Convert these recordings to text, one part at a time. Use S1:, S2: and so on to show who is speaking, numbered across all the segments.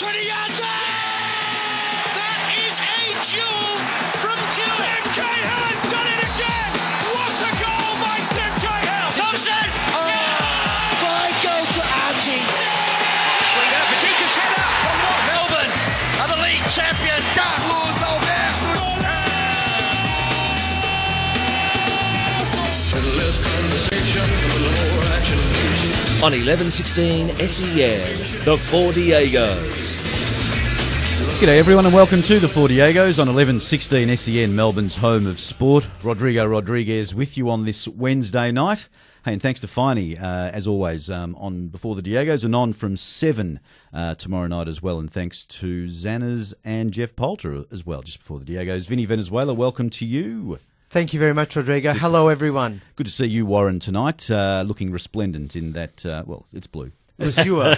S1: 20 yards
S2: That is a duel from Tim
S1: Cahill
S3: On 1116 SEN, the Four Diegos.
S4: G'day everyone and welcome to the Four Diegos on 1116 SEN, Melbourne's home of sport. Rodrigo Rodriguez with you on this Wednesday night. Hey, and thanks to Finey, uh, as always, um, on Before the Diegos and on from 7 uh, tomorrow night as well. And thanks to Xanners and Jeff Poulter as well, just before the Diegos. Vinny Venezuela, welcome to you.
S5: Thank you very much, Rodrigo. Hello, everyone.
S4: Good to see you, Warren, tonight, uh, looking resplendent in that, uh, well, it's blue.
S5: Azure.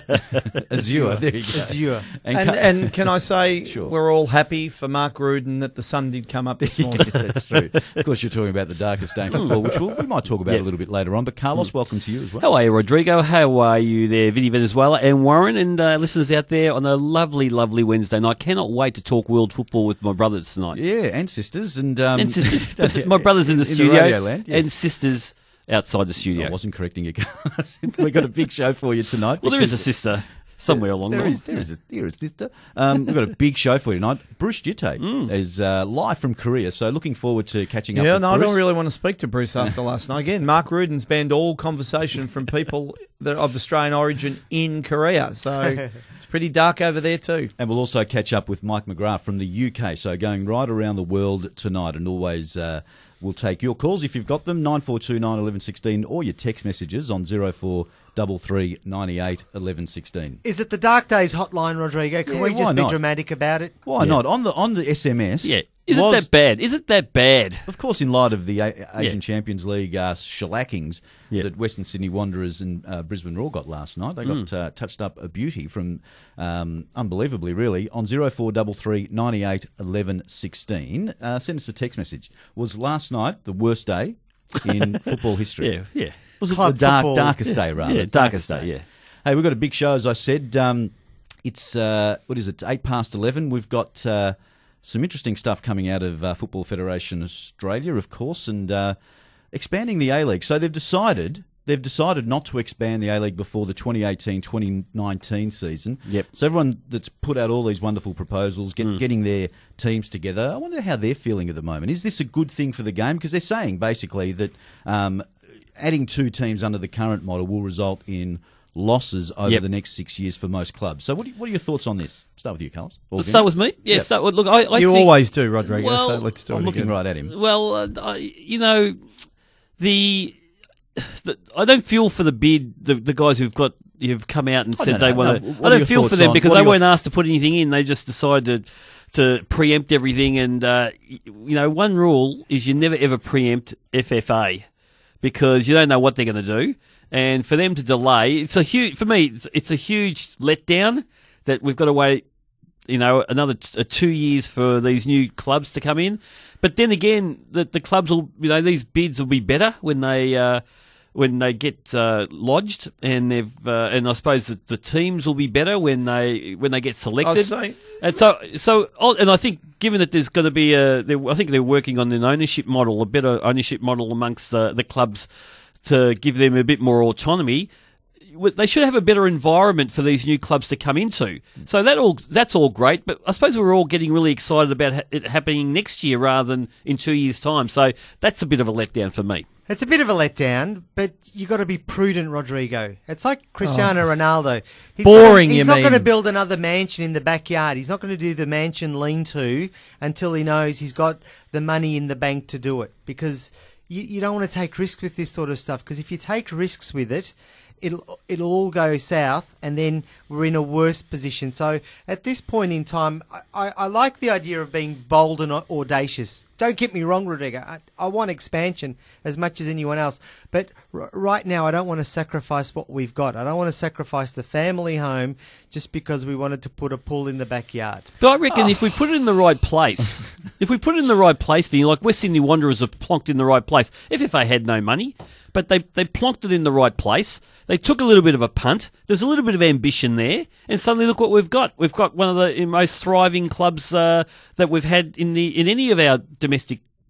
S4: Azure, there you go.
S5: Azure.
S4: And
S6: And, and can I say
S4: Sure.
S6: we're all happy for Mark Rudan that the sun did come up this morning.
S4: yes, that's true. Of course, you're talking about the darkest day in football, which we'll, we might talk about a little bit later on. But Carlos, welcome to you as well.
S7: How are you, Rodrigo? How are you there, Vinny Venezuela and Warren and uh, listeners out there on a lovely, lovely Wednesday night? Cannot wait to talk world football with my brothers tonight.
S4: Yeah, and sisters, and um,
S7: And sisters. my brothers in the
S4: in
S7: studio
S4: radio land, yes.
S7: and sisters outside the studio.
S4: I wasn't correcting you, Carlos. We've got a big show for you tonight.
S7: well, there is a sister somewhere along
S4: There
S7: the
S4: is, there is, a, there is sister. Um, we've got a big show for you tonight. Bruce Djite
S7: Mm.
S4: is uh, live from Korea, so looking forward to catching up
S6: yeah,
S4: with
S6: no, I don't really want to speak to Bruce after last night. Again, Mark Rudan's banned all conversation from people that of Australian origin in Korea. So it's pretty dark over there too.
S4: And we'll also catch up with Mike McGrath from the UK. So going right around the world tonight, and always uh, we'll take your calls if you've got them nine four two nine eleven sixteen, or your text messages on zero four double three ninety eight eleven sixteen.
S5: Is it the Dark Days hotline, Rodrigo? Can
S4: Yeah,
S5: we
S4: why
S5: just be
S4: not?
S5: dramatic about it?
S4: Why not on the on the SMS?
S7: Yeah. Is it
S4: was-
S7: that bad? Is it that bad?
S4: Of course, in light of the A- Asian
S7: Yeah.
S4: Champions League uh, shellackings
S7: Yeah.
S4: that Western Sydney Wanderers and uh, Brisbane Roar got last night, they got uh, touched up a beauty from um, unbelievably, really, on 0433 98 11 16. Uh, send us a text message. Was last night the worst day in football history?
S7: Yeah, yeah.
S4: Was it
S5: Club
S4: the dark,
S5: football.
S4: darkest day, rather?
S7: Yeah, darkest day, yeah.
S4: Hey, we've got a big show, as I said. Um, it's, uh, what is it, eight past 11. We've got uh, some interesting stuff coming out of uh, Football Federation Australia, of course, and uh, expanding the A League. So they've decided. They've decided not to expand the A League before the 2018-2019 season.
S7: Yep.
S4: So everyone that's put out all these wonderful proposals, get, getting their teams together, I wonder how they're feeling at the moment. Is this a good thing for the game? Because they're saying basically that um, adding two teams under the current model will result in losses over
S7: Yep.
S4: the next six years for most clubs. So what are, what are your thoughts on this? Start with you, Carlos.
S7: Let's start with me. Yeah,
S4: Yeah.
S7: start with. Look, I, I
S6: you
S7: think,
S6: always do, Rodrigo.
S7: Well,
S6: so let's do
S4: I'm
S6: it
S4: looking
S6: again.
S4: right at him.
S7: Well, uh, I, you know, the, the I don't feel for the bid the, the guys who've got who've come out and said they want to.
S4: what
S7: I don't feel for them
S4: on-
S7: because they
S4: your-
S7: weren't asked to put anything in. They just decided to preempt everything. And uh, you know, one rule is you never ever preempt FFA because you don't know what they're going to do. And for them to delay, it's a huge for me. It's, it's a huge letdown that we've got to wait you know, another t- uh, two years for these new clubs to come in. But then again, the, the clubs will, you know, these bids will be better when they uh, when they get uh, lodged, and they've uh, and I suppose that the teams will be better when they when they get selected.
S6: say-
S7: and so so and I think given that there's going to be a, I think they're working on an ownership model, a better ownership model amongst the, the clubs to give them a bit more autonomy they should have a better environment for these new clubs to come into. So that all that's all great, but I suppose we're all getting really excited about it happening next year rather than in two years' time. So that's a bit of a letdown for me.
S5: It's a bit of a letdown, but you've got to be prudent, Rodrigo. It's like Cristiano oh. Ronaldo. He's
S6: Boring,
S5: Not, he's not
S6: mean.
S5: going to build another mansion in the backyard. He's not going to do the mansion lean-to until he knows he's got the money in the bank to do it. Because you, you don't want to take risks with this sort of stuff. Because if you take risks with it, it'll it'll all go south, and then we're in a worse position. So at this point in time, I, I, I like the idea of being bold and audacious. Don't get me wrong, Rodrigo. I, I want expansion as much as anyone else, but r- right now I don't want to sacrifice what we've got. I don't want to sacrifice the family home just because we wanted to put a pool in the backyard.
S7: But I reckon if we put it in the right place, if we put it in the right place, you, like West Sydney Wanderers have plonked in the right place. FFA had no money, but they they plonked it in the right place. They took a little bit of a punt. There's a little bit of ambition there, and suddenly look what we've got. We've got one of the most thriving clubs uh, that we've had in the in any of our domestic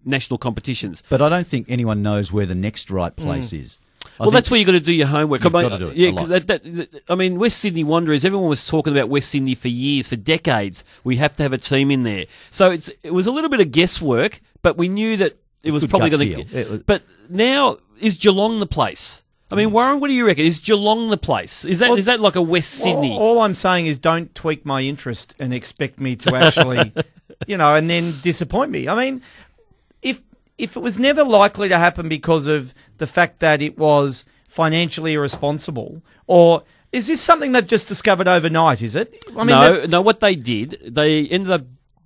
S7: national competitions.
S4: But I don't think anyone knows where the next right place hmm. is. I
S7: Well, that's where you've got to do your homework.
S4: You've
S7: I mean,
S4: got to do it
S7: yeah,
S4: a lot.
S7: 'cause that, that, I mean, West Sydney Wanderers. Everyone was talking about West Sydney for years, for decades. We have to have a team in there. So it's it was a little bit of guesswork, but we knew that it was
S4: Good
S7: probably going
S4: feel. It was-
S7: to. But now is Geelong the place? I mean, Warren, what do you reckon? Is Geelong the place? Is that is
S6: Well,
S7: that like a West Sydney?
S6: All, all I'm saying is don't tweak my interest and expect me to actually, you know, and then disappoint me. I mean, if if it was never likely to happen because of the fact that it was financially irresponsible, or is this something they've just discovered overnight? Is it? I mean,
S7: no,
S6: they've-
S7: no. What they did, they ended up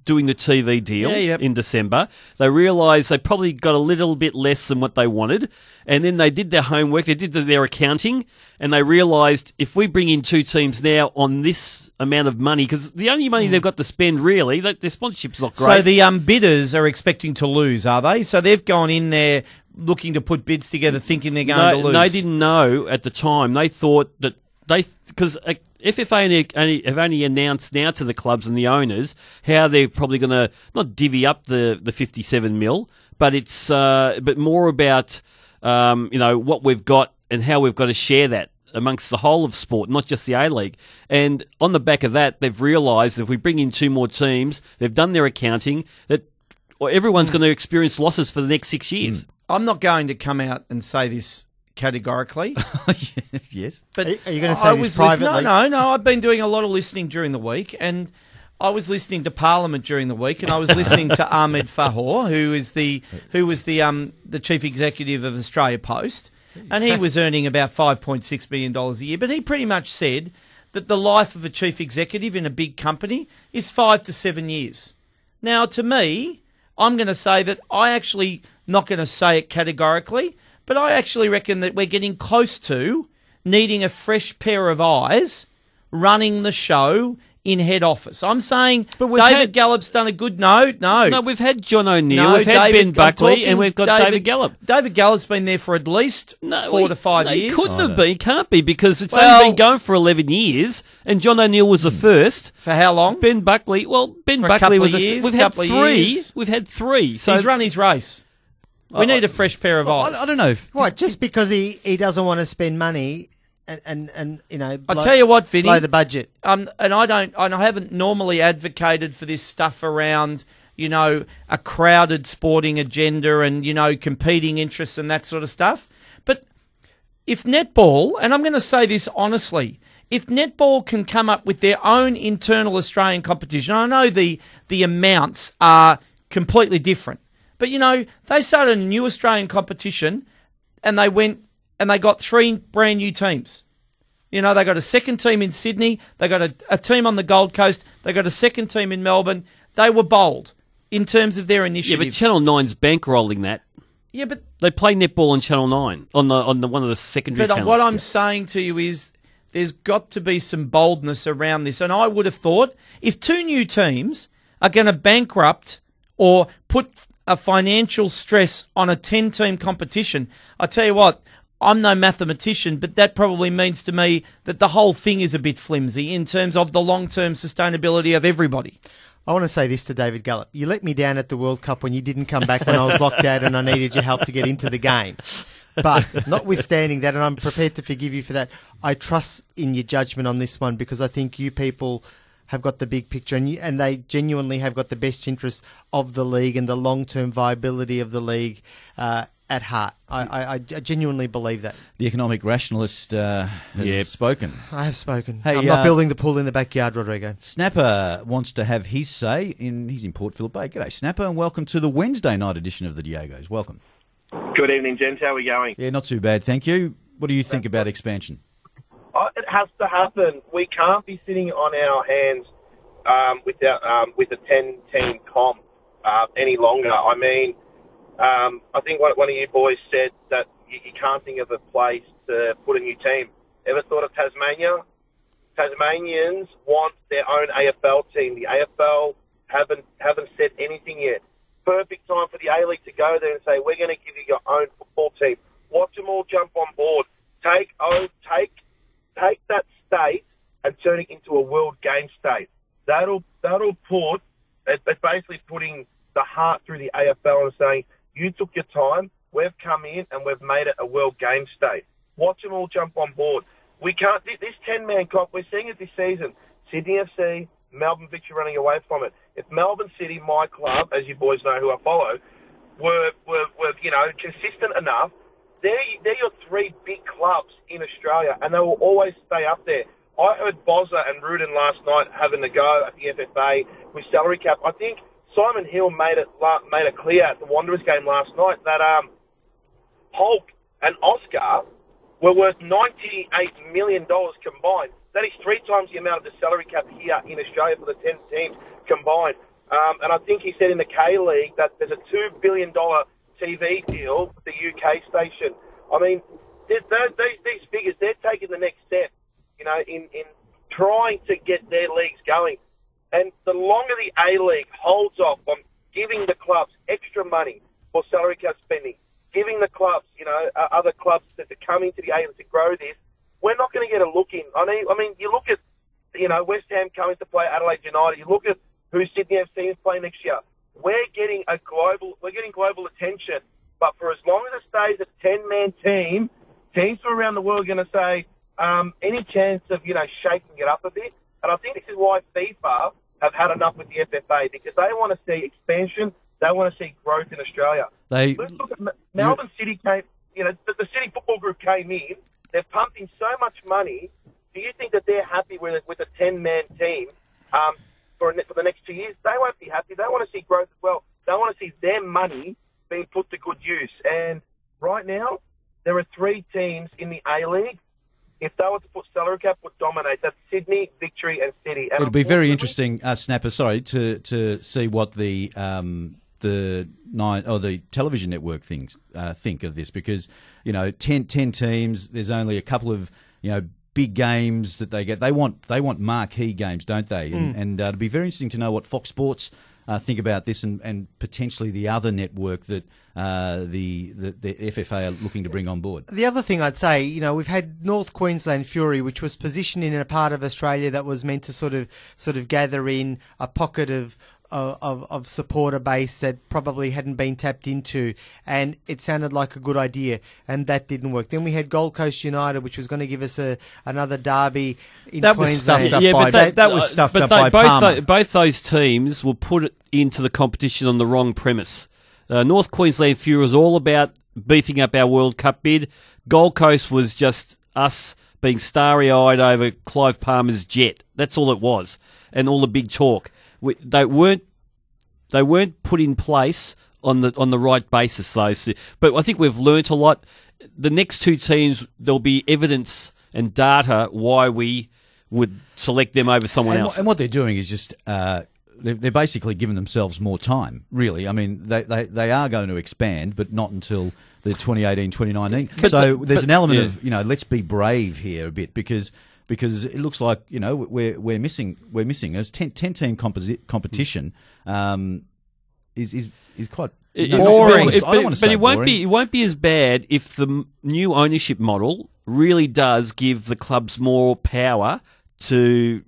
S7: doing the TV deal
S6: Yeah, yep.
S7: in December. They realised they probably got a little bit less than what they wanted, and then they did their homework. They did their accounting, and they realised if we bring in two teams now on this amount of money, because the only money they've got to spend really, like, their sponsorship's not great.
S6: So the um, bidders are expecting to lose, are they? So they've gone in there looking to put bids together, thinking they're going
S7: no,
S6: to lose.
S7: They didn't know at the time. They thought that they because uh, FFA only, only, have only announced now to the clubs and the owners how they're probably going to not divvy up the the fifty seven mil, but it's uh, but more about um, you know what we've got and how we've got to share that amongst the whole of sport, not just the A League. And on the back of that, they've realised if we bring in two more teams, they've done their accounting that everyone's going to experience losses for the next six years.
S6: I'm not going to come out and say this categorically.
S4: yes.
S6: But
S5: Are you- gonna
S6: I
S5: say this
S6: was
S5: privately?
S6: No, no, no. I've been doing a lot of listening during the week, and I was listening to Parliament during the week, and I was listening to Ahmed Fahour, who is the who was the um the chief executive of Australia Post, and he was earning about five point six million dollars a year. But he pretty much said that the life of a chief executive in a big company is five to seven years. Now, to me, I'm going to say that I actually not going to say it categorically, but I actually reckon that we're getting close to needing a fresh pair of eyes running the show in head office. I'm saying
S7: But
S6: David
S7: had-
S6: Gallop's done a good no, no.
S7: No, we've had John O'Neill,
S6: No,
S7: we've had
S6: David-
S7: Ben Buckley,
S6: talking
S7: and we've got David, Gallop.
S6: David Gallop's been there for at least
S7: No,
S6: four
S7: he-
S6: to five
S7: no, he
S6: years.
S7: couldn't have been, can't be, because it's
S6: Well-
S7: only been going for 11 years, and John O'Neill was the hmm. first.
S6: For how long?
S7: Ben Buckley, well, Ben
S6: For a
S7: Buckley
S6: couple
S7: was
S6: of
S7: a,
S6: years,
S7: we've had three.
S6: years.
S7: We've had three. So
S6: He's run his race. We need a fresh pair of eyes.
S4: I, I don't know. If,
S5: What? Just because he, he doesn't want to spend money and, and, and you know,
S6: I'll
S5: blow-
S6: tell you what, Vinny.
S5: blow the budget.
S6: Um, and I don't, and I haven't normally advocated for this stuff around, you know, a crowded sporting agenda and you know competing interests and that sort of stuff. But if netball, and I'm going to say this honestly, if netball can come up with their own internal Australian competition, I know the the amounts are completely different, but you know they started a new Australian competition, and they went and they got three brand new teams. You know, they got a second team in Sydney, they got a, a team on the Gold Coast, they got a second team in Melbourne. They were bold in terms of their initiative.
S7: yeah, but Channel 9's bankrolling that.
S6: yeah, but
S7: They play netball on Channel 9, on the on the one of the secondary
S6: But uh,
S7: channels.
S6: what I'm saying to you is there's got to be some boldness around this. And I would have thought if two new teams are going to bankrupt or put a financial stress on a 10 team competition, I tell you what, I'm no mathematician, but that probably means to me that the whole thing is a bit flimsy in terms of the long term sustainability of everybody.
S5: I want to say this to David Gallop. You let me down at the World Cup when you didn't come back when I was locked out and I needed your help to get into the game. But notwithstanding that, and I'm prepared to forgive you for that, I trust in your judgment on this one because I think you people have got the big picture and, you, and they genuinely have got the best interests of the league and the long term viability of the league uh, at heart. I, I, I genuinely believe that.
S4: the economic rationalist uh, has
S7: Yep.
S4: spoken.
S5: I have spoken.
S4: Hey,
S5: I'm not
S4: uh,
S5: building the pool in the backyard, Rodrigo.
S4: Snapper wants to have his say in. He's in Port Phillip Bay. G'day, Snapper, and welcome to the Wednesday night edition of the Diegos. Welcome.
S8: Good evening, gents. How are we going?
S4: Yeah, not too bad, thank you. What do you think about expansion?
S8: Uh, it has to happen. We can't be sitting on our hands um, without um, with a ten-team comp uh, any longer. I mean, um, I think one, one of you boys said that you, you can't think of a place to put a new team. Ever thought of Tasmania? Tasmanians want their own AFL team. The AFL haven't haven't said anything yet. Perfect time for the A League to go there and say we're going to give you your own football team. Watch them all jump on board. Take oh take take that state and turn it into a world game state. That'll that'll put it's basically putting the heart through the AFL and saying you took your time. We've come in and we've made it a world game state. Watch them all jump on board. We can't. thi- This ten-man comp, we're seeing it this season. Sydney FC, Melbourne Victory running away from it. If Melbourne City, my club, as you boys know who I follow, were were, were you know consistent enough, they're they're your three big clubs in Australia, and they will always stay up there. I heard Bozza and Rudan last night having a go at the FFA with salary cap. I think Simon Hill made it made it clear at the Wanderers game last night that um, Hulk and Oscar were worth $98 million combined. That is three times the amount of the salary cap here in Australia for the 10 teams combined. Um, and I think he said in the K League that there's a $2 billion TV deal with the UK station. I mean, th- th- these, these figures, they're taking the next step, you know, in, in trying to get their leagues going. And the longer the A League holds off on giving the clubs extra money for salary cap spending, giving the clubs, you know, uh, other clubs to, to come into the A League to grow this, we're not going to get a look in. I mean, I mean, you look at, you know, West Ham coming to play Adelaide United. You look at who Sydney FC is playing next year. We're getting a global, we're getting global attention. But for as long as it stays a ten-man team, teams from around the world are going to say, um, any chance of you know shaking it up a bit. And I think this is why FIFA have had enough with the FFA because they want to see expansion. They want to see growth in Australia.
S4: They
S8: Let's look at Melbourne City came. You know, the, the City Football Group came in. They're pumping so much money. Do you think that they're happy with with a ten-man team um, for for the next two years? They won't be happy. They want to see growth as well. They want to see their money being put to good use. And right now, there are three teams in the A League. If they were to put salary cap, would dominate. That's Sydney, Victory, and City. And
S4: It'll be very interesting, uh, Snapper. Sorry to to see what the um, the nine or the television network things uh, think of this because you know 10, 10 teams. There's only a couple of you know big games that they get. They want they want marquee games, don't they? And, and uh, it'd be very interesting to know what Fox Sports. Uh, think about this and, and potentially the other network that uh, the, the the FFA are looking to bring on board.
S5: The other thing I'd say, you know, we've had North Queensland Fury, which was positioned in a part of Australia that was meant to sort of sort of gather in a pocket of of, of, of supporter base that probably hadn't been tapped into, and it sounded like a good idea, and that didn't work. Then we had Gold Coast United, which was going to give us a another derby in
S6: That was
S5: Queensland.
S6: stuffed up by-
S4: that- that was stuffed
S7: but
S4: up
S7: they-
S4: by
S7: both,
S4: Palmer.
S7: tho- both those teams will put it into the competition on the wrong premise. Uh, North Queensland Fury was all about beefing up our World Cup bid. Gold Coast was just us being starry eyed over Clive Palmer's jet. That's all it was, and all the big talk. They weren't they weren't put in place on the on the right basis. Those, but I think we've learnt a lot. The next two teams, there'll be evidence and data why we would select them over someone
S4: and,
S7: else.
S4: and what they're doing is just uh, they're, they're basically giving themselves more time. Really, I mean, they, they, they are going to expand, but not until the 2018 2019.
S7: But
S4: so
S7: the-
S4: there's
S7: but-
S4: an element
S7: yeah.
S4: of you know let's be brave here a bit because because it looks like you know we're we're missing we're missing as 10, 10 team composi- competition um, is is is quite.
S7: It-
S4: no,
S7: boring.
S4: I don't
S7: It-
S4: wanna
S7: but it won't
S4: boring.
S7: be it won't be as bad if the new ownership model really does give the clubs more power to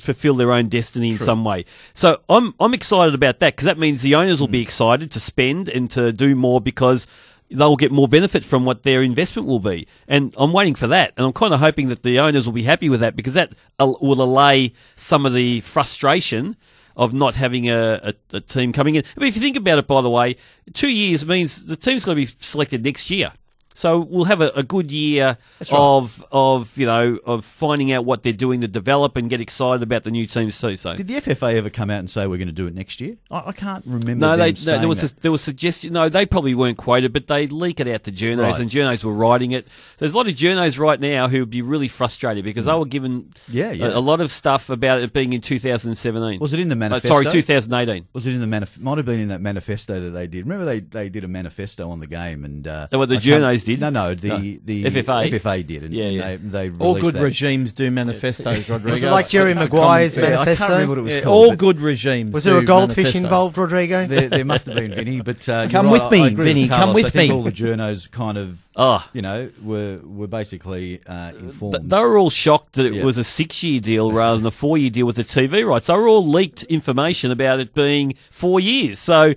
S7: fulfill their own destiny in some way. So I'm I'm excited about that because that means the owners will be
S4: Hmm.
S7: excited to spend and to do more because they'll get more benefit from what their investment will be. And I'm waiting for that. And I'm kind of hoping that the owners will be happy with that because that will allay some of the frustration of not having a, a, a team coming in. Mean, if you think about it, by the way, two years means the team's going to be selected next year. So we'll have a, a good year of of you know of finding out what they're doing to develop and get excited about the new teams too. So
S4: Did the FFA ever come out and say we're going to do it next year? I, I can't remember.
S7: no, they no, there was
S4: that.
S7: a, there was suggestion. No, they probably weren't quoted, but they leak it out to journos,
S4: Right.
S7: and journos were writing it. There's a lot of journos right now who would be really frustrated because they were given
S4: Mm. Yeah, yeah.
S7: A, a lot of stuff about it being in 2017.
S4: Was it in the
S7: Uh,
S4: manifesto?
S7: sorry, 2018.
S4: Was it in the manif- Might have been in that manifesto that they did. Remember, they, they did a manifesto on the game, and uh,
S7: what the
S4: I can't-
S7: journos did?
S4: No, no, the
S7: No.
S4: the
S7: FFA?
S4: FFA did, and
S7: Yeah, yeah.
S4: they, they
S6: All
S4: released
S6: good
S4: that.
S6: regimes do manifestos, Rodrigo.
S5: Was it like Jerry
S6: It's a
S5: Maguire's
S6: common-
S4: Yeah, I can't
S5: manifesto?
S4: remember what it was
S6: Yeah,
S4: called.
S6: all
S4: but
S6: good regimes.
S5: Was there a
S6: do
S5: goldfish
S6: manifesto.
S5: involved, Rodrigo?
S4: There, there must have been Vinny, but uh,
S6: Come
S4: you're
S6: with
S4: right,
S6: me,
S4: I agree
S6: Vinny, come
S4: Carlos.
S6: with
S4: I think
S6: me.
S4: all the journos kind of,
S7: Oh.
S4: you know, were were basically uh, informed.
S7: Th- They were all shocked that it
S4: Yeah.
S7: was a six-year deal rather than a four-year deal with the TV rights. They were all leaked information about it being four years. So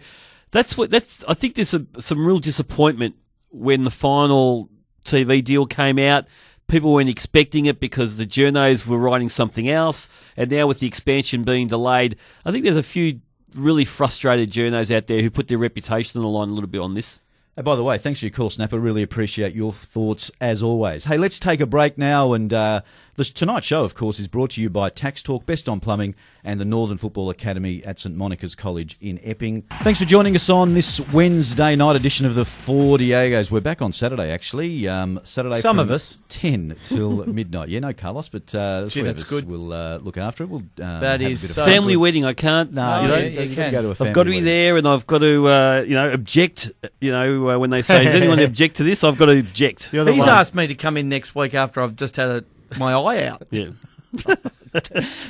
S7: that's what that's. I think there's a, some real disappointment when the final TV deal came out. People weren't expecting it because the journos were writing something else, and now with the expansion being delayed, I think there's a few really frustrated journos out there who put their reputation on the line a little bit on this.
S4: Oh, by the way, thanks for your call, Snapper. Really appreciate your thoughts as always. Hey, let's take a break now. And uh, this tonight's show, of course, is brought to you by Tax Talk, Best on Plumbing, and the Northern Football Academy at St Monica's College in Epping. Thanks for joining us on this Wednesday night edition of the Four Diegos. We're back on Saturday, actually. Um, Saturday,
S6: Some
S4: from
S6: of us.
S4: ten till midnight. Yeah, no Carlos, but uh,
S6: Gee,
S4: three of
S6: that's
S4: us
S6: good.
S4: will uh, look after it. We'll um,
S6: That
S4: have a bit
S6: so
S4: fun.
S7: Family
S6: good.
S7: wedding, I can't.
S4: No,
S6: Oh,
S4: you
S6: yeah,
S4: don't-
S6: you
S4: you've got to
S6: can.
S4: go to a
S7: I've got to be
S4: wedding.
S7: there, and I've got to, uh, you know, object. You know, uh, when they say, "Does anyone object to this?" I've got to object.
S6: He's
S5: one.
S6: asked me to come in next week after I've just had a, my eye out.
S7: Yeah.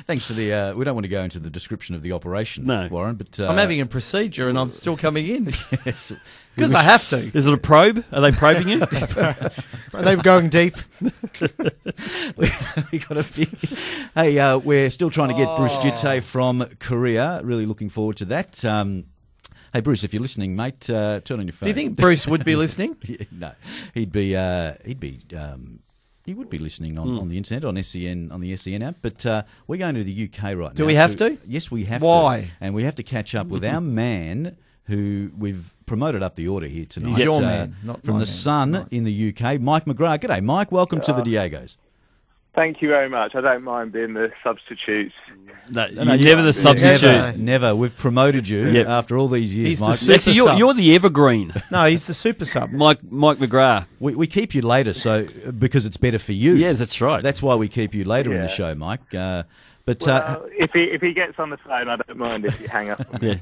S4: Thanks for the. Uh, we don't want to go into the description of the operation,
S7: No.
S4: Warren. But uh,
S6: I'm having a procedure and I'm still coming in
S4: yes,
S6: because I have to.
S7: Is it a probe? Are they probing you?
S5: Are they going deep?
S4: we got a big. Hey, uh, we're still trying to get Bruce Djite from Korea. Really looking forward to that. Um, hey, Bruce, if you're listening, mate, uh, turn on your phone.
S6: Do you think Bruce would be listening?
S4: No, he'd be. Uh, he'd be. Um, he would be listening on, on the internet on SEN on the SEN app, but uh, we're going to the UK right now.
S6: Do we have to?
S4: Yes, we have
S6: Why?
S4: to. And we have to catch up with our man who we've promoted up the order here tonight.
S6: He's your
S4: uh,
S6: man, not
S4: from the
S6: man
S4: Sun in the UK, Mike McGrath. G'day, Mike. Welcome to the Diegos.
S9: Thank you very much. I don't mind being the substitute.
S7: No,
S4: No,
S7: you're never the substitute.
S5: Never.
S4: Never. We've promoted you
S7: Yep.
S4: after all these years,
S6: He's the
S4: Mike.
S6: super
S7: Actually, you're,
S6: sub.
S7: you're the evergreen,
S6: No, he's the super sub.
S7: Mike Mike McGrath.
S4: we, we keep you later, so because it's better for you.
S7: Yeah, that's right.
S4: That's why we keep you later in the show, Mike. Uh, but uh,
S9: if he if he gets on the phone, I don't mind if you hang up. on
S7: yeah.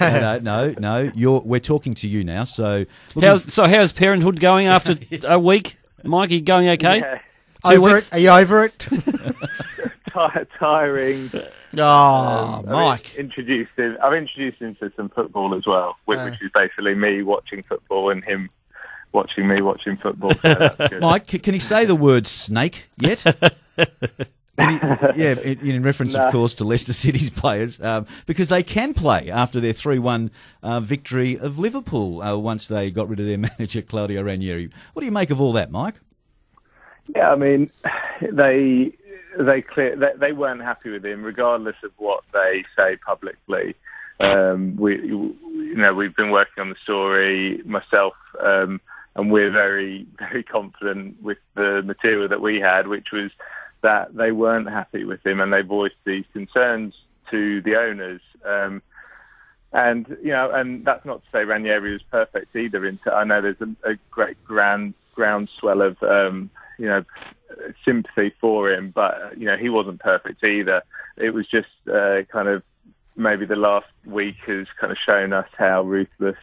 S4: no, no, no. You're we're talking to you now. So looking
S7: How's, so how's parenthood going after a week? Mikey? going okay?
S9: Yeah.
S7: Two
S5: Over
S7: weeks?
S5: it? Are you over it?
S9: Ti- tiring.
S6: Oh,
S9: I've
S6: Mike.
S9: introduced him. I've introduced him to some football as well, which,
S5: Uh.
S9: which is basically me watching football and him watching me watching football. So that's good.
S4: Mike, can he say the word snake yet? He- yeah, in, in reference,
S9: No.
S4: of course, to Leicester City's players, um, because they can play after their 3 1 uh, victory of Liverpool uh, once they got rid of their manager, Claudio Ranieri. What do you make of all that, Mike?
S9: Yeah, I mean, they they clear they, they weren't happy with him, regardless of what they say publicly. Um, we, you know, we've been working on the story myself, um, and we're very very confident with the material that we had, which was that they weren't happy with him, and they voiced these concerns to the owners. Um, and you know, and that's not to say Ranieri was perfect either. I know there's a, a great grand groundswell of um, you know sympathy for him, but you know he wasn't perfect either. It was just uh, kind of maybe the last week has kind of shown us how ruthless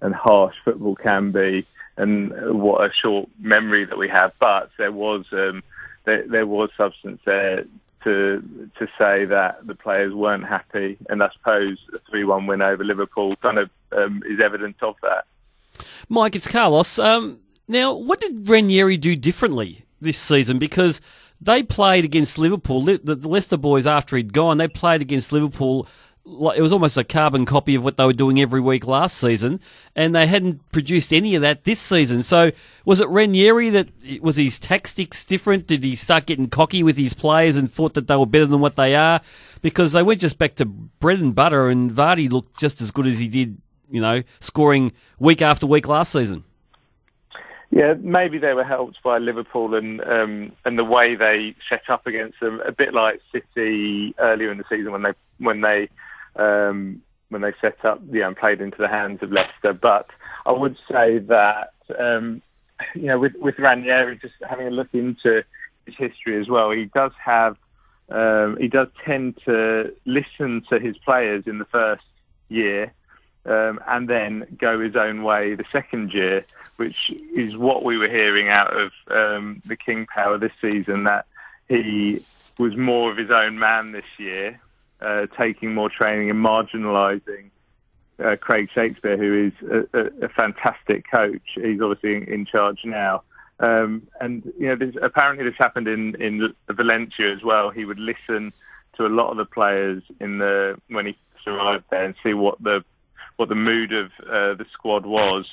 S9: and harsh football can be, and what a short memory that we have. But there was um, there, there was substance there to to say that the players weren't happy, and I suppose a three-one win over Liverpool kind of um, is evidence of that.
S7: Mike, it's Carlos. Um, now, what did Ranieri do differently this season? Because they played against Liverpool. The Leicester boys, after he'd gone, they played against Liverpool. It was almost a carbon copy of what they were doing every week last season, and they hadn't produced any of that this season. So, was it Ranieri that was his tactics different? Did he start getting cocky with his players and thought that they were better than what they are? Because they went just back to bread and butter, and Vardy looked just as good as he did, you know, scoring week after week last season.
S9: Yeah, maybe they were helped by Liverpool and um, and the way they set up against them, a bit like City earlier in the season when they when they um, when they set up, you know, and played into the hands of Leicester. But I would say that um, you know, with with Ranieri, just having a look into his history as well, he does have um, he does tend to listen to his players in the first year um, and then go his own way the second year, which is what we were hearing out of um, the King Power this season, that he was more of his own man this year, uh, taking more training and marginalising uh, Craig Shakespeare, who is a, a, a fantastic coach. He's obviously in, in charge now. Um, and you know, this, apparently this happened in, in Valencia as well. He would listen to a lot of the players in the when he arrived there and see what the what the mood of uh, the squad was,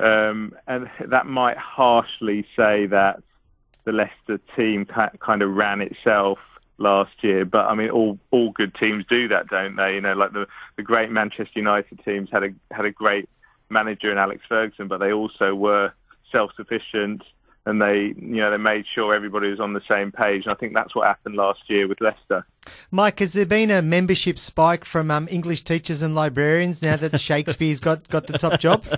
S9: um, and that might harshly say that the Leicester team kind of ran itself last year. But I mean, all all good teams do that, don't they? You know, like the the great Manchester United teams had a had a great manager in Alex Ferguson, but they also were self-sufficient and they, you know, they made sure everybody was on the same page. And I think that's what happened last year with Leicester.
S5: Mike, has there been a membership spike from um, English teachers and librarians now that Shakespeare's got, got the top job?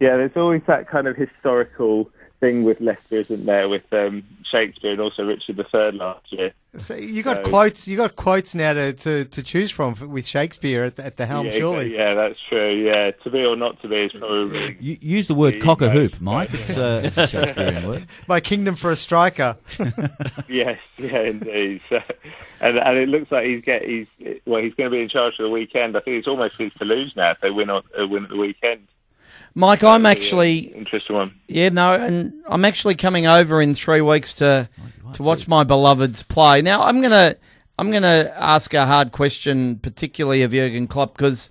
S9: yeah, there's always that kind of historical thing with Leicester, isn't there, with um, Shakespeare and also Richard III last year.
S5: So you got so, quotes. You got quotes now to, to, to choose from with Shakespeare at the, at the helm,
S9: yeah,
S5: surely.
S9: Yeah, that's true. Yeah, to be or not to be is probably.
S4: You, use the word cock a hoop, Mike. It's, uh, it's a Shakespearean word.
S5: My kingdom for a striker.
S9: yes, yeah, indeed. So, and and it looks like he's get he's well he's going to be in charge for the weekend. I think it's almost his to lose now if they win on uh, win at the weekend.
S6: Mike, I'm uh, actually
S9: interesting one.
S6: Yeah, no, and I'm actually coming over in three weeks to oh, to watch my beloveds play. Now, I'm gonna I'm gonna ask a hard question, particularly of Jurgen Klopp, because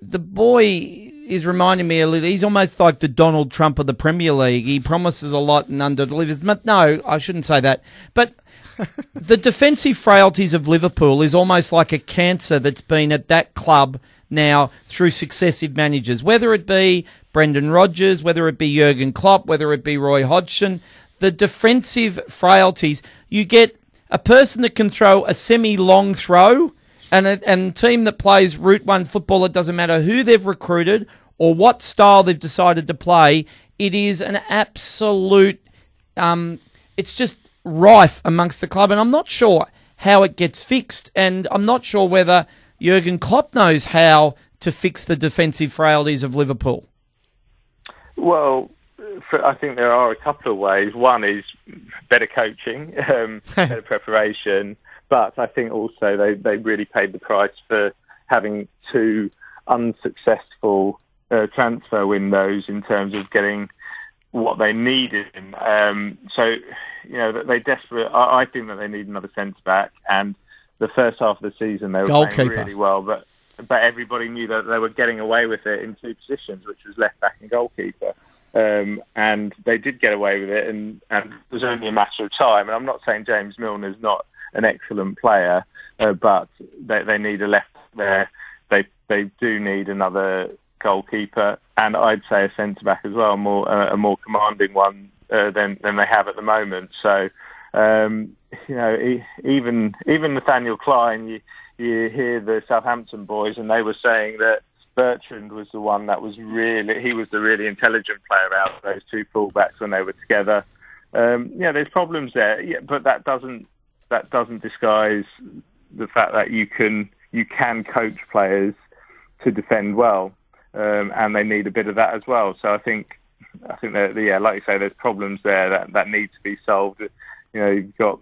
S6: the boy is reminding me a little. He's almost like the Donald Trump of the Premier League. He promises a lot and underdelivers. But no, I shouldn't say that. But the defensive frailties of Liverpool is almost like a cancer that's been at that club now through successive managers, whether it be Brendan Rodgers, whether it be Jurgen Klopp, whether it be Roy Hodgson. The defensive frailties, you get a person that can throw a semi long throw and a and team that plays route one football, it doesn't matter who they've recruited or what style they've decided to play, it is an absolute um, it's just rife amongst the club and I'm not sure how it gets fixed and I'm not sure whether Jurgen Klopp knows how to fix the defensive frailties of Liverpool?
S9: Well, I think there are a couple of ways. One is better coaching, um, better preparation, but I think also they, they really paid the price for having two unsuccessful uh, transfer windows in terms of getting what they needed. Um, so, you know, they desperate. I, I think that they need another centre back, and the first half of the season they were
S6: Goalkeeper.
S9: playing really well, but but everybody knew that they were getting away with it in two positions, which was left back and goalkeeper. Um, and they did get away with it, and, and it was only a matter of time. And I'm not saying James Milner is not an excellent player, uh, but they, they need a left there. They they do need another goalkeeper, and I'd say a centre back as well, more uh, a more commanding one uh, than than they have at the moment. So um, you know, even even Nathaniel Clyne, you, you hear the Southampton boys, and they were saying that Bertrand was the one that was really he was the really intelligent player out of those two fullbacks when they were together. Um, yeah, there's problems there, yeah, but that doesn't that doesn't disguise the fact that you can you can coach players to defend well, um, and they need a bit of that as well. So I think I think that yeah, like you say, there's problems there that that need to be solved you know, you've got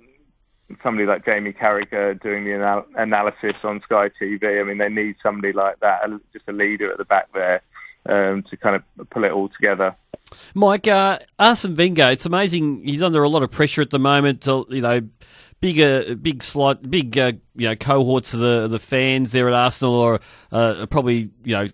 S9: somebody like Jamie Carragher doing the anal- analysis on Sky TV. I mean, they need somebody like that, just a leader at the back there um, to kind of pull it all together.
S7: Mike, uh, Arsene Wenger, it's amazing. He's under a lot of pressure at the moment. To, you know, bigger, big slight, big, uh, you know, cohorts of the the fans there at Arsenal are uh, probably, you know,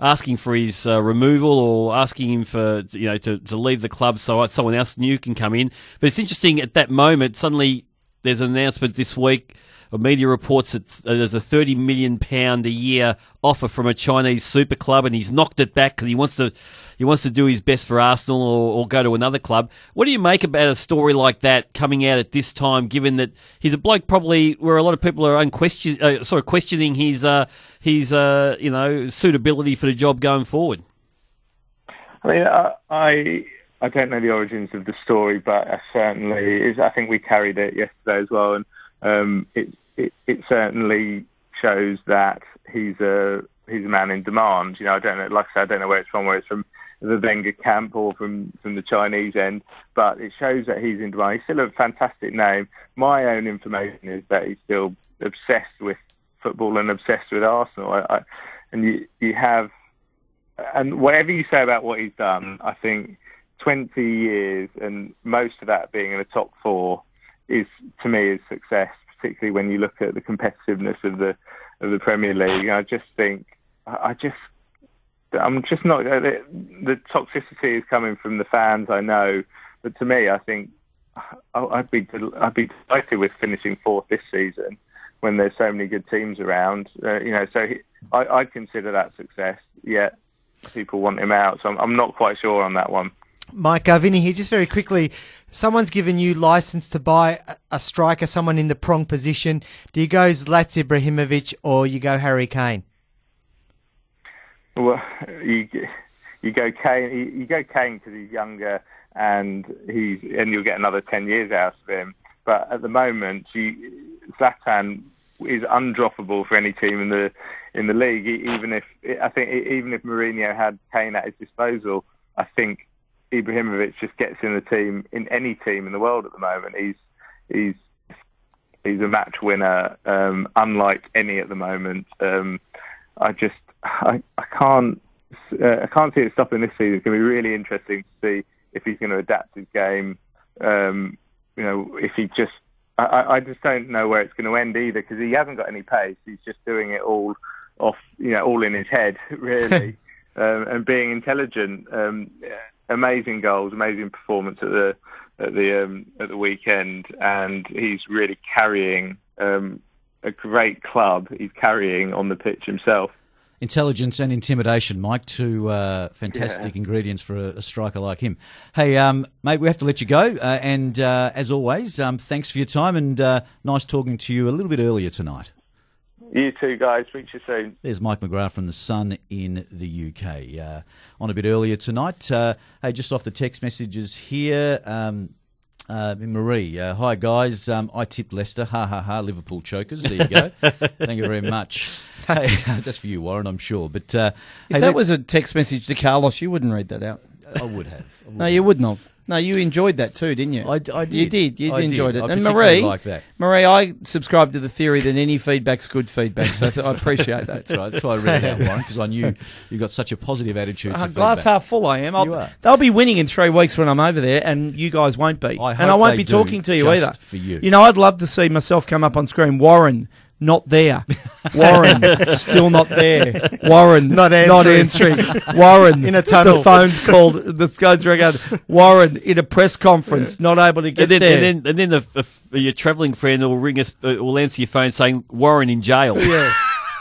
S7: asking for his uh, removal or asking him for you know to, to leave the club so someone else new can come in. But it's interesting at that moment suddenly there's an announcement this week. Or media reports that uh, there's a 30 million pound a year offer from a Chinese super club, and he's knocked it back because he wants to he wants to do his best for Arsenal or, or go to another club. What do you make about a story like that coming out at this time, given that he's a bloke probably where a lot of people are unquestion, uh, sort of questioning his uh, his uh, you know suitability for the job going forward?
S9: I mean, I, I don't know the origins of the story, but I certainly is. I think we carried it yesterday as well, and um, it, it it certainly shows that he's a he's a man in demand. You know, I don't know. Like I said, I don't know where it's from. Where it's from the Wenger camp or from from the Chinese end, but it shows that he's in demand. He's still a fantastic name. My own information is that he's still obsessed with football and obsessed with Arsenal. I, I, and you you have and whatever you say about what he's done, I think 20 years and most of that being in the top four is, to me, is success. Particularly when you look at the competitiveness of the of the Premier League. I just think, I just, I'm just not. The, the toxicity is coming from the fans, I know, but to me, I think I'd be I'd be delighted with finishing fourth this season when there's so many good teams around. Uh, you know, so I, I'd consider that success. Yet people want him out, so I'm not quite sure on that one.
S5: Mike uh, Vinny here, just very quickly. Someone's given you license to buy a, striker, someone in the prong position. Do you go Zlats Ibrahimovic or you go Harry Kane?
S9: Well, you you go Kane. You, go Kane because he's younger and he's and you'll get another ten years out of him. But at the moment, you, Zlatan is undroppable for any team in the in the league. Even if I think even if Mourinho had Kane at his disposal, I think Ibrahimovic just gets in the team in any team in the world at the moment. He's he's he's a match winner, um, unlike any at the moment. Um, I just I, I can't uh, I can't see it stopping this season. It's going to be really interesting to see if he's going to adapt his game. Um, you know, if he just I- I, just don't know where it's going to end either because he hasn't got any pace. He's just doing it all off, you know, all in his head, really, um, and being intelligent. Um, amazing goals, amazing performance at the at the um, at the weekend, and he's really carrying um, a great club. He's carrying on the pitch himself.
S4: Intelligence and intimidation, Mike, two uh, fantastic ingredients for a, a striker like him. Hey, um, mate, we have to let you go. Uh, and uh, as always, um, thanks for your time and uh, nice talking to you a little bit earlier tonight.
S9: You too, guys, speak to you soon.
S4: There's Mike McGrath from The Sun in the UK. Uh, on a bit earlier tonight. Uh, hey, just off the text messages here. Um, uh, Marie, uh, hi guys. Um, I tipped Leicester. Ha ha ha. Liverpool chokers. There you go. Thank you very much. Hey, that's for you, Warren. I'm sure. But uh,
S6: If
S4: hey,
S6: that
S4: let-
S6: was a text message to Carlos, you wouldn't read that out.
S4: I would have. I would
S6: No, you wouldn't have. No, you enjoyed that too, didn't you?
S4: I, I did.
S6: You did. You
S4: I did.
S6: enjoyed it.
S4: I
S6: and Marie,
S4: like that.
S6: Marie, I subscribe to the theory that any feedback's good feedback. So th- I appreciate that.
S4: That's right. That's why I read it one because I knew you got such a positive attitude.
S6: Uh, glass half full, I am. I'll,
S4: You are.
S6: They'll be winning in three weeks when I'm over there, and you guys won't be.
S4: I
S6: and I won't be talking to you
S4: just
S6: either.
S4: for you.
S6: You know, I'd love to see myself come up on screen. Warren, not there. Warren, still not there. Warren,
S5: Not
S6: Not
S5: answering.
S6: answering. Warren,
S5: In a tunnel.
S6: The phone's called. The phone's ringing. Warren in a press conference, not able to get
S7: And then,
S6: there.
S7: and then, and then the, the, your travelling friend will ring us, uh, will answer your phone saying Warren in jail.
S5: yeah.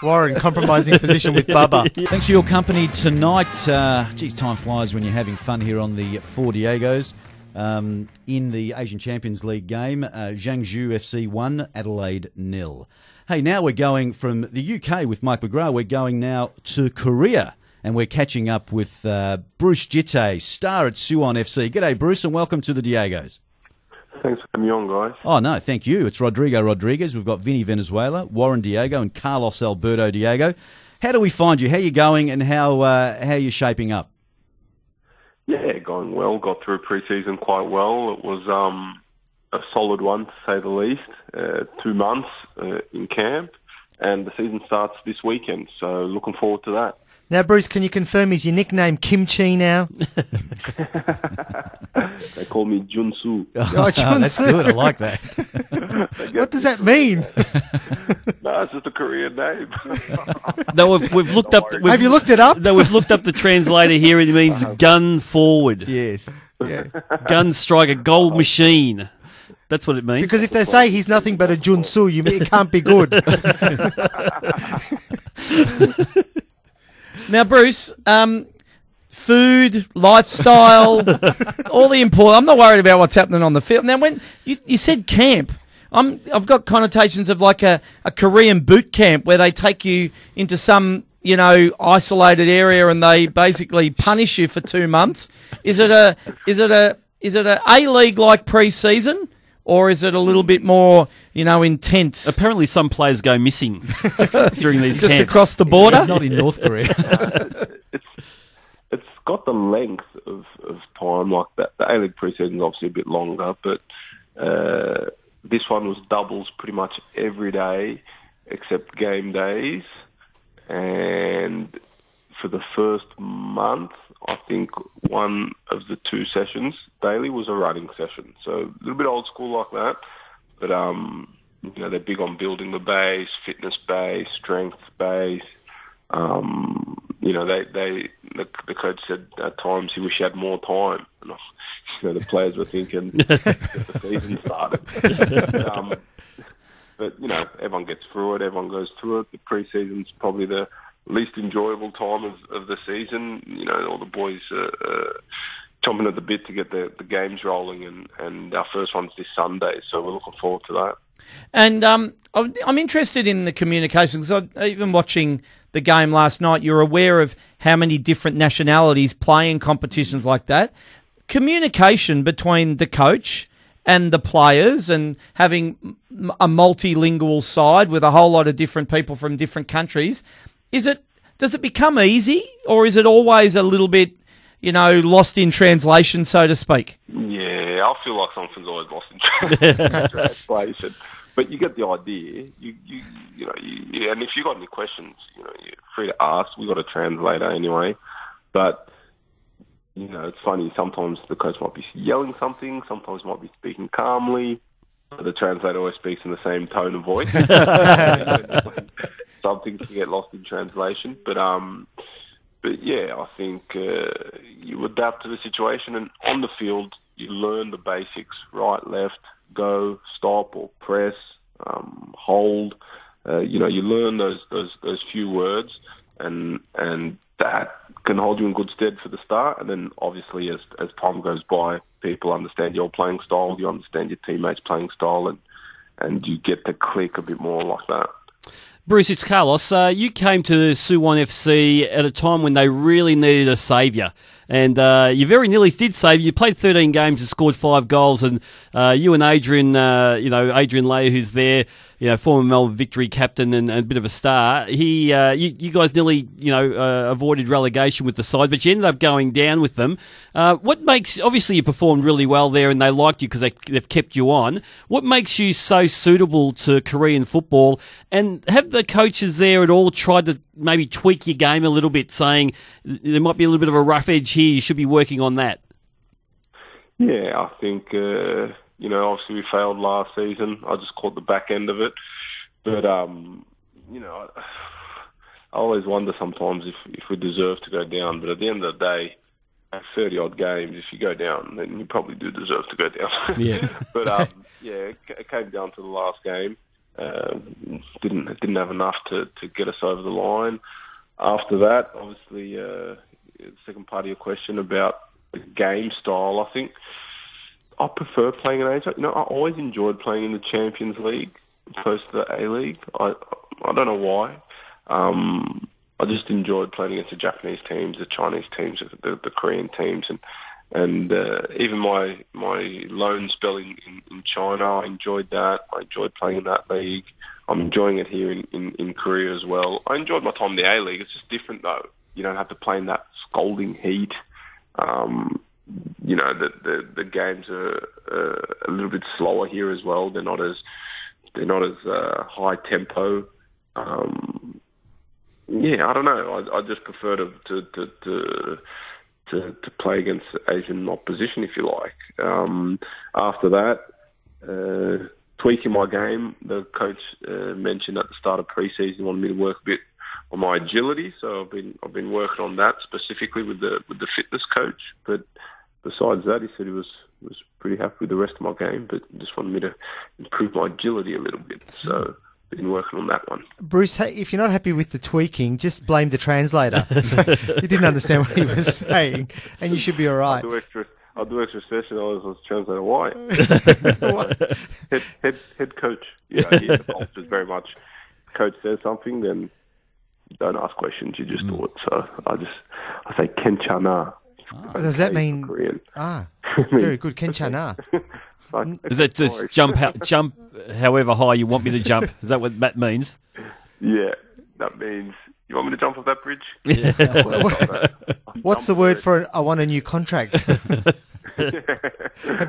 S5: Warren, compromising position with Bubba.
S4: Thanks for your company tonight. Uh, geez, time flies when you're having fun here on the Four Diegos. Um, in the Asian Champions League game, uh, Jiangsu FC 1, Adelaide nil. Hey, now we're going from the UK with Mike McGrath. We're going now to Korea. And we're catching up with uh, Bruce Djite, star at Suwon FC. G'day, Bruce, and welcome to the Diegos.
S10: Thanks for having me on, guys.
S4: Oh, no, thank you. It's Rodrigo Rodriguez. We've got Vinny Venezuela, Warren Diego, and Carlos Alberto Diego. How do we find you? How are you going and how, uh, how you shaping up?
S10: Yeah, going well. Got through pre-season quite well. It was um, a solid one, to say the least. Uh, two months uh, in camp, and the season starts this weekend. So looking forward to that.
S5: Now, Bruce, can you confirm is your nickname Kimchi now?
S10: They call me Junsu.
S5: Oh, Chun
S4: That's good. I like that.
S5: What does that mean?
S10: no, it's just a Korean name.
S7: No, we've, we've looked up.
S10: Don't
S7: We've,
S5: Have you looked it up?
S7: No, we've looked up the translator here. It means gun forward,
S4: yes.
S5: Yeah.
S7: gun striker, gold machine. That's what it means.
S5: Because if they say he's nothing but a Junsu, you mean it can't be good.
S6: Now, Bruce, um, food, lifestyle, all the important. I'm not worried about what's happening on the field. Now, when you, you said camp, I'm, I've got connotations of like a, a Korean boot camp where they take you into some you know isolated area and they basically punish you for two months. Is it a is it a is it a A League like pre-season? Or is it a little bit more, you know, intense?
S7: Apparently, some players go missing during these
S6: Just
S7: camps.
S6: across the border.
S4: Not in North Korea.
S10: it's it's got the length of, of time like that. The A League preseason is obviously a bit longer, but uh, this one was doubles pretty much every day except game days. And for the first month, I think one of the two sessions daily was a running session. So a little bit old school like that, but um, you know they're big on building the base, fitness base, strength base. Um, you know, they they the, the coach said at times he wish he had more time. And, you know, the players were thinking the season started. um, but you know, everyone gets through it. Everyone goes through it. The preseason's probably the least enjoyable time of, of the season. You know, all the boys are chomping at the bit to get the, the games rolling, and, and our first one's this Sunday, so we're looking forward to that.
S6: And um, I'm I'm interested in the communication because even watching the game last night, you're aware of how many different nationalities play in competitions like that. Communication between the coach and the players, and having a multilingual side with a whole lot of different people from different countries, is it? Does it become easy, or is it always a little bit, you know, lost in translation, so to speak?
S10: Yeah, I feel like something's always lost in translation. But you get the idea. You you you know, you, yeah, and if you got any questions, you know, you're free to ask. We got a translator anyway. But you know, it's funny. Sometimes the coach might be yelling something. Sometimes might be speaking calmly. The translator always speaks in the same tone of voice. Some things can get lost in translation, but um, but yeah, I think uh, you adapt to the situation, and on the field you learn the basics: right, left, go, stop, or press, um, hold. Uh, you know, you learn those those those few words, and and that can hold you in good stead for the start. And then obviously, as as time goes by, people understand your playing style, you understand your teammates' playing style, and and you get to click a bit more like that.
S7: Bruce, it's Carlos. Uh, you came to Suwon FC at a time when they really needed a saviour. And uh, you very nearly did save. You played 13 games and scored five goals. And uh, you and Adrian, uh, you know, Adrian Leijer, who's there, you know, former Melbourne Victory captain and, and a bit of a star. He, uh, you, you, guys nearly, you know, uh, avoided relegation with the side, but you ended up going down with them. Uh, what makes, obviously, you performed really well there, and they liked you because they, they've kept you on. What makes you so suitable to Korean football? And have the coaches there at all tried to maybe tweak your game a little bit, saying there might be a little bit of a rough edge here. You should be working on that.
S10: Yeah, I think uh, you know. Obviously, we failed last season. I just caught the back end of it, but um, you know, I, I always wonder sometimes if if we deserve to go down. But at the end of the day, thirty odd games, if you go down, then you probably do deserve to go down.
S7: Yeah.
S10: but um, yeah, it, it came down to the last game. Uh, didn't didn't have enough to, to get us over the line. After that, obviously, uh, the second part of your question about the game style, I think I prefer playing in A. You know, I always enjoyed playing in the Champions League opposed to the A League. I I don't know why. Um, I just enjoyed playing against the Japanese teams, the Chinese teams, the, the Korean teams, and and uh, even my my loan spell in, in, in China, I enjoyed that. I enjoyed playing in that league. I'm enjoying it here in, in, in Korea as well. I enjoyed my time in the A League. It's just different though. You don't have to play in that scalding heat. Um, you know, the, the the games are uh, a little bit slower here as well. They're not as they're not as uh, high tempo. Um, yeah, I don't know. I, I just prefer to to, to, to to, to play against Asian opposition, if you like. Um, after that, uh, tweaking my game, the coach uh, mentioned at the start of preseason wanted me to work a bit on my agility, so I've been I've been working on that specifically with the with the fitness coach. But besides that, he said he was was pretty happy with the rest of my game, but just wanted me to improve my agility a little bit. So been working on that one.
S5: Bruce, hey, if you're not happy with the tweaking, just blame the translator. He didn't understand what he was saying, and you should be all right.
S10: I'll do extra. I'll do extra session. I was translator. Why? head, head head coach. Yeah. The culture very much. Coach says something, then don't ask questions. You just do it. So I just I say kenchana.
S5: What does that mean?
S10: Korean.
S5: Ah, very good. Kenchana.
S10: Like,
S7: Is that just
S10: sorry.
S7: jump out, jump however high you want me to jump? Is that what that means?
S10: Yeah, that means you want me to jump off that bridge. Yeah.
S5: What's the word for it? I want a new contract? Have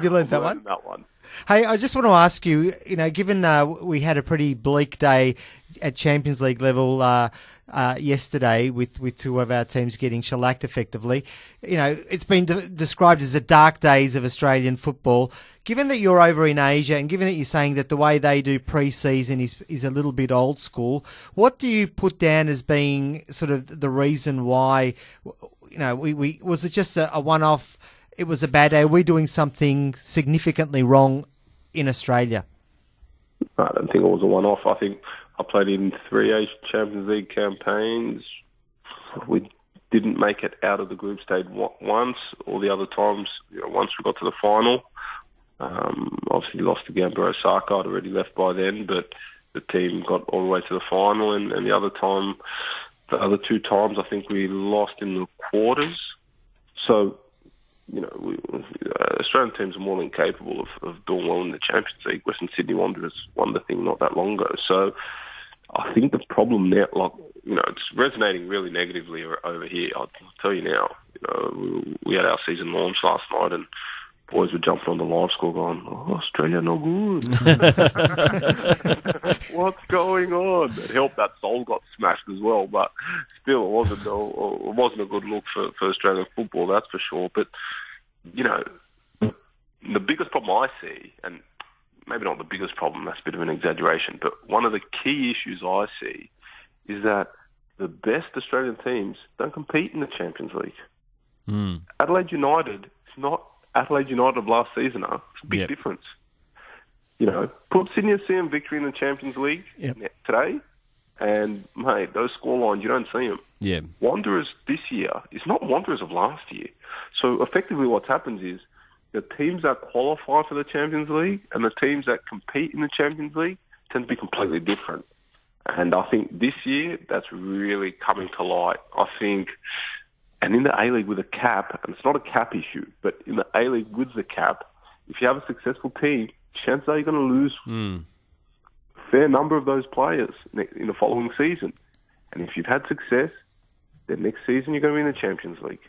S5: you learned that one?
S10: That one.
S5: Hey, I just want to ask you, you know, given uh, we had a pretty bleak day at Champions League level uh, uh, yesterday with, with two of our teams getting shellacked effectively, you know, it's been de- described as the dark days of Australian football. Given that you're over in Asia and given that you're saying that the way they do pre-season is, is a little bit old school, what do you put down as being sort of the reason why, you know, we, we was it just a, a one-off it was a bad day. Are we doing something significantly wrong in Australia?
S10: I don't think it was a one-off. I think I played in three Asian Champions League campaigns. We didn't make it out of the group stage once. All the other times, you know, once we got to the final, um, obviously lost to Gamba Osaka. I'd already left by then, but the team got all the way to the final. And, and the other time, the other two times, I think we lost in the quarters. So you know, we, uh, Australian teams are more than capable of, of doing well in the Champions League. Western Sydney Wanderers won the thing not that long ago. So I think the problem now, like, you know, it's resonating really negatively over here. I'll tell you now, you know, we had our season launch last night and boys were jumping on the live score going, oh, Australia no good. What's going on? It helped that Seoul got smashed as well, but still it wasn't a, it wasn't a good look for, for Australian football, that's for sure. But, you know, the biggest problem I see, and maybe not the biggest problem, that's a bit of an exaggeration, but one of the key issues I see is that the best Australian teams don't compete in the Champions League.
S7: Hmm.
S10: Adelaide United is not Adelaide United of last season. Huh? It's a big
S7: Yep.
S10: difference. You know, put Sydney FC and Victory in the Champions League
S5: Yep.
S10: today, and mate, those scorelines you don't see them.
S7: Yeah.
S10: Wanderers this year is not Wanderers of last year. So effectively, what happens is the teams that qualify for the Champions League and the teams that compete in the Champions League tend to be completely different. And I think this year that's really coming to light. I think, and in the A League with a cap, and it's not a cap issue, but in the A League with the cap, if you have a successful team, chances are you're going to lose
S7: Hmm.
S10: a fair number of those players in the following season. And if you've had success, then next season you're going to be in the Champions League.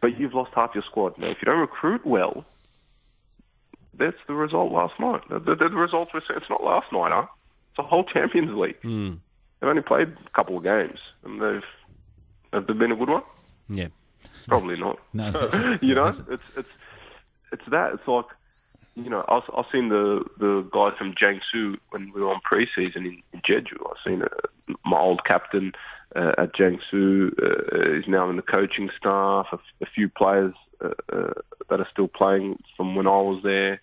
S10: But you've lost half your squad. Now, if you don't recruit well, that's the result last night. The, the, the results were, it's not last night, huh? It's a whole Champions League.
S7: Hmm.
S10: They've only played a couple of games, and they've have they been a good one?
S7: Yeah.
S10: Probably not.
S4: No,
S10: you know, it's it's it's that. It's like you know, I've, I seen the the guys from Jiangsu when we were on preseason in, in Jeju. I've seen uh, my old captain uh, at Jiangsu uh, is now in the coaching staff. A, a few players uh, uh, that are still playing from when I was there,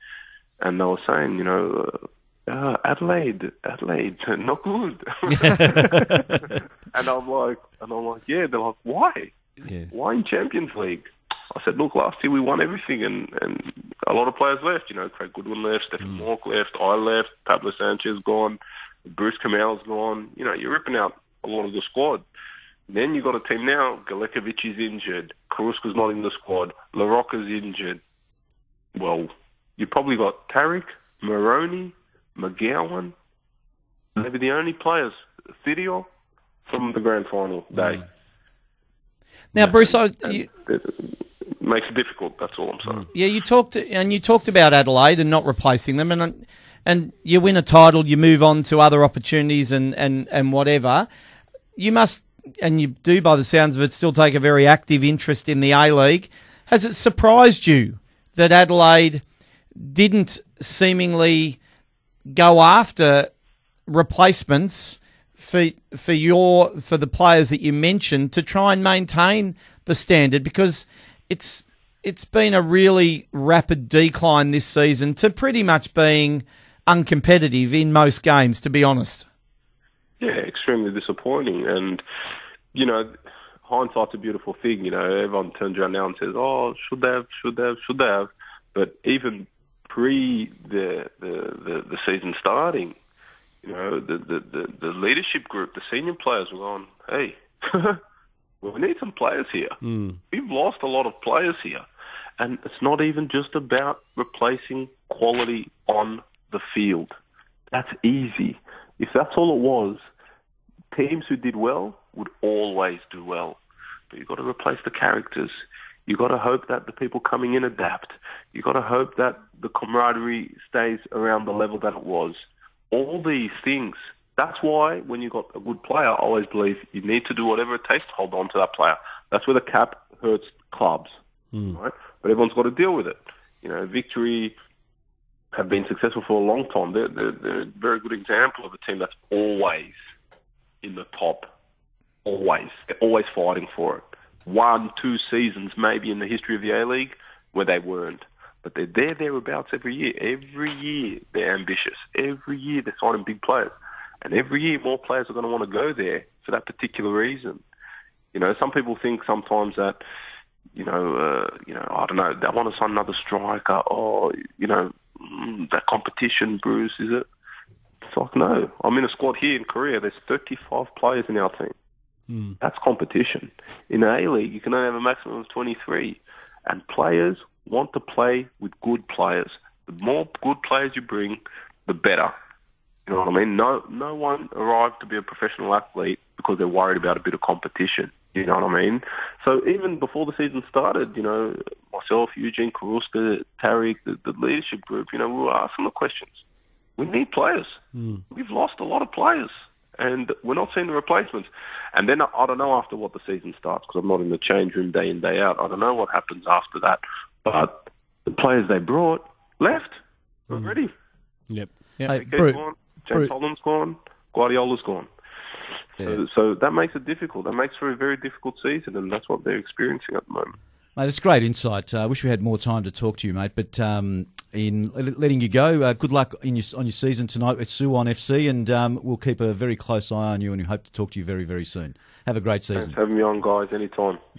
S10: and they were saying, you know. Uh, uh, Adelaide, Adelaide, not good. and I'm like, and I'm like, yeah. They're like, why?
S7: Yeah.
S10: Why in Champions League? I said, look, last year we won everything, and and a lot of players left. You know, Craig Goodwin left, Stefan mm. Mauk left, I left, Pablo Sanchez gone, Bruce Kamau's gone. You know, you're ripping out a lot of the squad. Then you've got a team now. Galekovic is injured. Carrusca's not in the squad. LaRocca's injured. Well, you've probably got Tarek, Maroney, McGowan. Maybe the only players, Thidio, from the grand final mm. day.
S6: Now, Bruce, I, you,
S10: It makes it difficult. That's all I'm saying. Mm.
S6: yeah, you talked and you talked about Adelaide and not replacing them, and and you win a title, you move on to other opportunities and and and whatever. You must, and you do by the sounds of it, still take a very active interest in the A League. Has it surprised you that Adelaide didn't seemingly go after replacements for for your for the players that you mentioned to try and maintain the standard because it's it's been a really rapid decline this season to pretty much being uncompetitive in most games, to be honest.
S10: Yeah, extremely disappointing. And, you know, hindsight's a beautiful thing. You know, everyone turns around now and says, oh, should they have, should they have, should they have. But even pre the, the, the, the season starting, you know, the, the, the, the leadership group, the senior players were going, hey, we need some players here. Hmm. We've lost a lot of players here. And it's not even just about replacing quality on the field. That's easy. If that's all it was, teams who did well would always do well. But you've got to replace the characters. You've got to hope that the people coming in adapt. You've got to hope that the camaraderie stays around the level that it was. All these things. That's why when you've got a good player, I always believe you need to do whatever it takes to hold on to that player. That's where the cap hurts clubs, hmm. right? But everyone's got to deal with it. You know, Victory have been successful for a long time. They're, they're, they're a very good example of a team that's always in the top. Always. They're always fighting for it. One, two seasons maybe in the history of the A-League where they weren't. But they're there, thereabouts every year. Every year they're ambitious. Every year they're signing big players. And every year more players are going to want to go there for that particular reason. You know, some people think sometimes that, you know, uh, you know, I don't know, they want to sign another striker or, you know, mm, that competition, Bruce, is it? It's like, no. I'm in a squad here in Korea. There's 35 players in our team. That's competition. In A-League, you can only have a maximum of 23. And players want to play with good players. The more good players you bring, the better. You know what I mean? No, no one arrived to be a professional athlete because they're worried about a bit of competition. You know what I mean? So even before the season started, you know, myself, Eugen, Carrusca, Tarek, the, the leadership group, you know, we were asking the questions. We need players. Hmm. We've lost a lot of players, and we're not seeing the replacements. And then I, I don't know after what the season starts because I'm not in the change room day in day out. I don't know what happens after that. But the players they brought left already.
S7: Yep.
S4: Hey,
S10: Piquet's
S4: Bru-
S10: gone.
S4: Bru-
S10: James Holland's gone. Guardiola's gone. So, so that makes it difficult. That makes for a very difficult season, and that's what they're experiencing at the moment.
S4: Mate, it's great insight. I wish we had more time to talk to you, mate. But um, in letting you go, uh, good luck in your, on your season tonight with Suwon FC, and um, we'll keep a very close eye on you, and we hope to talk to you very, very soon. Have a great
S10: Thanks
S4: season.
S10: for having me on, guys, anytime.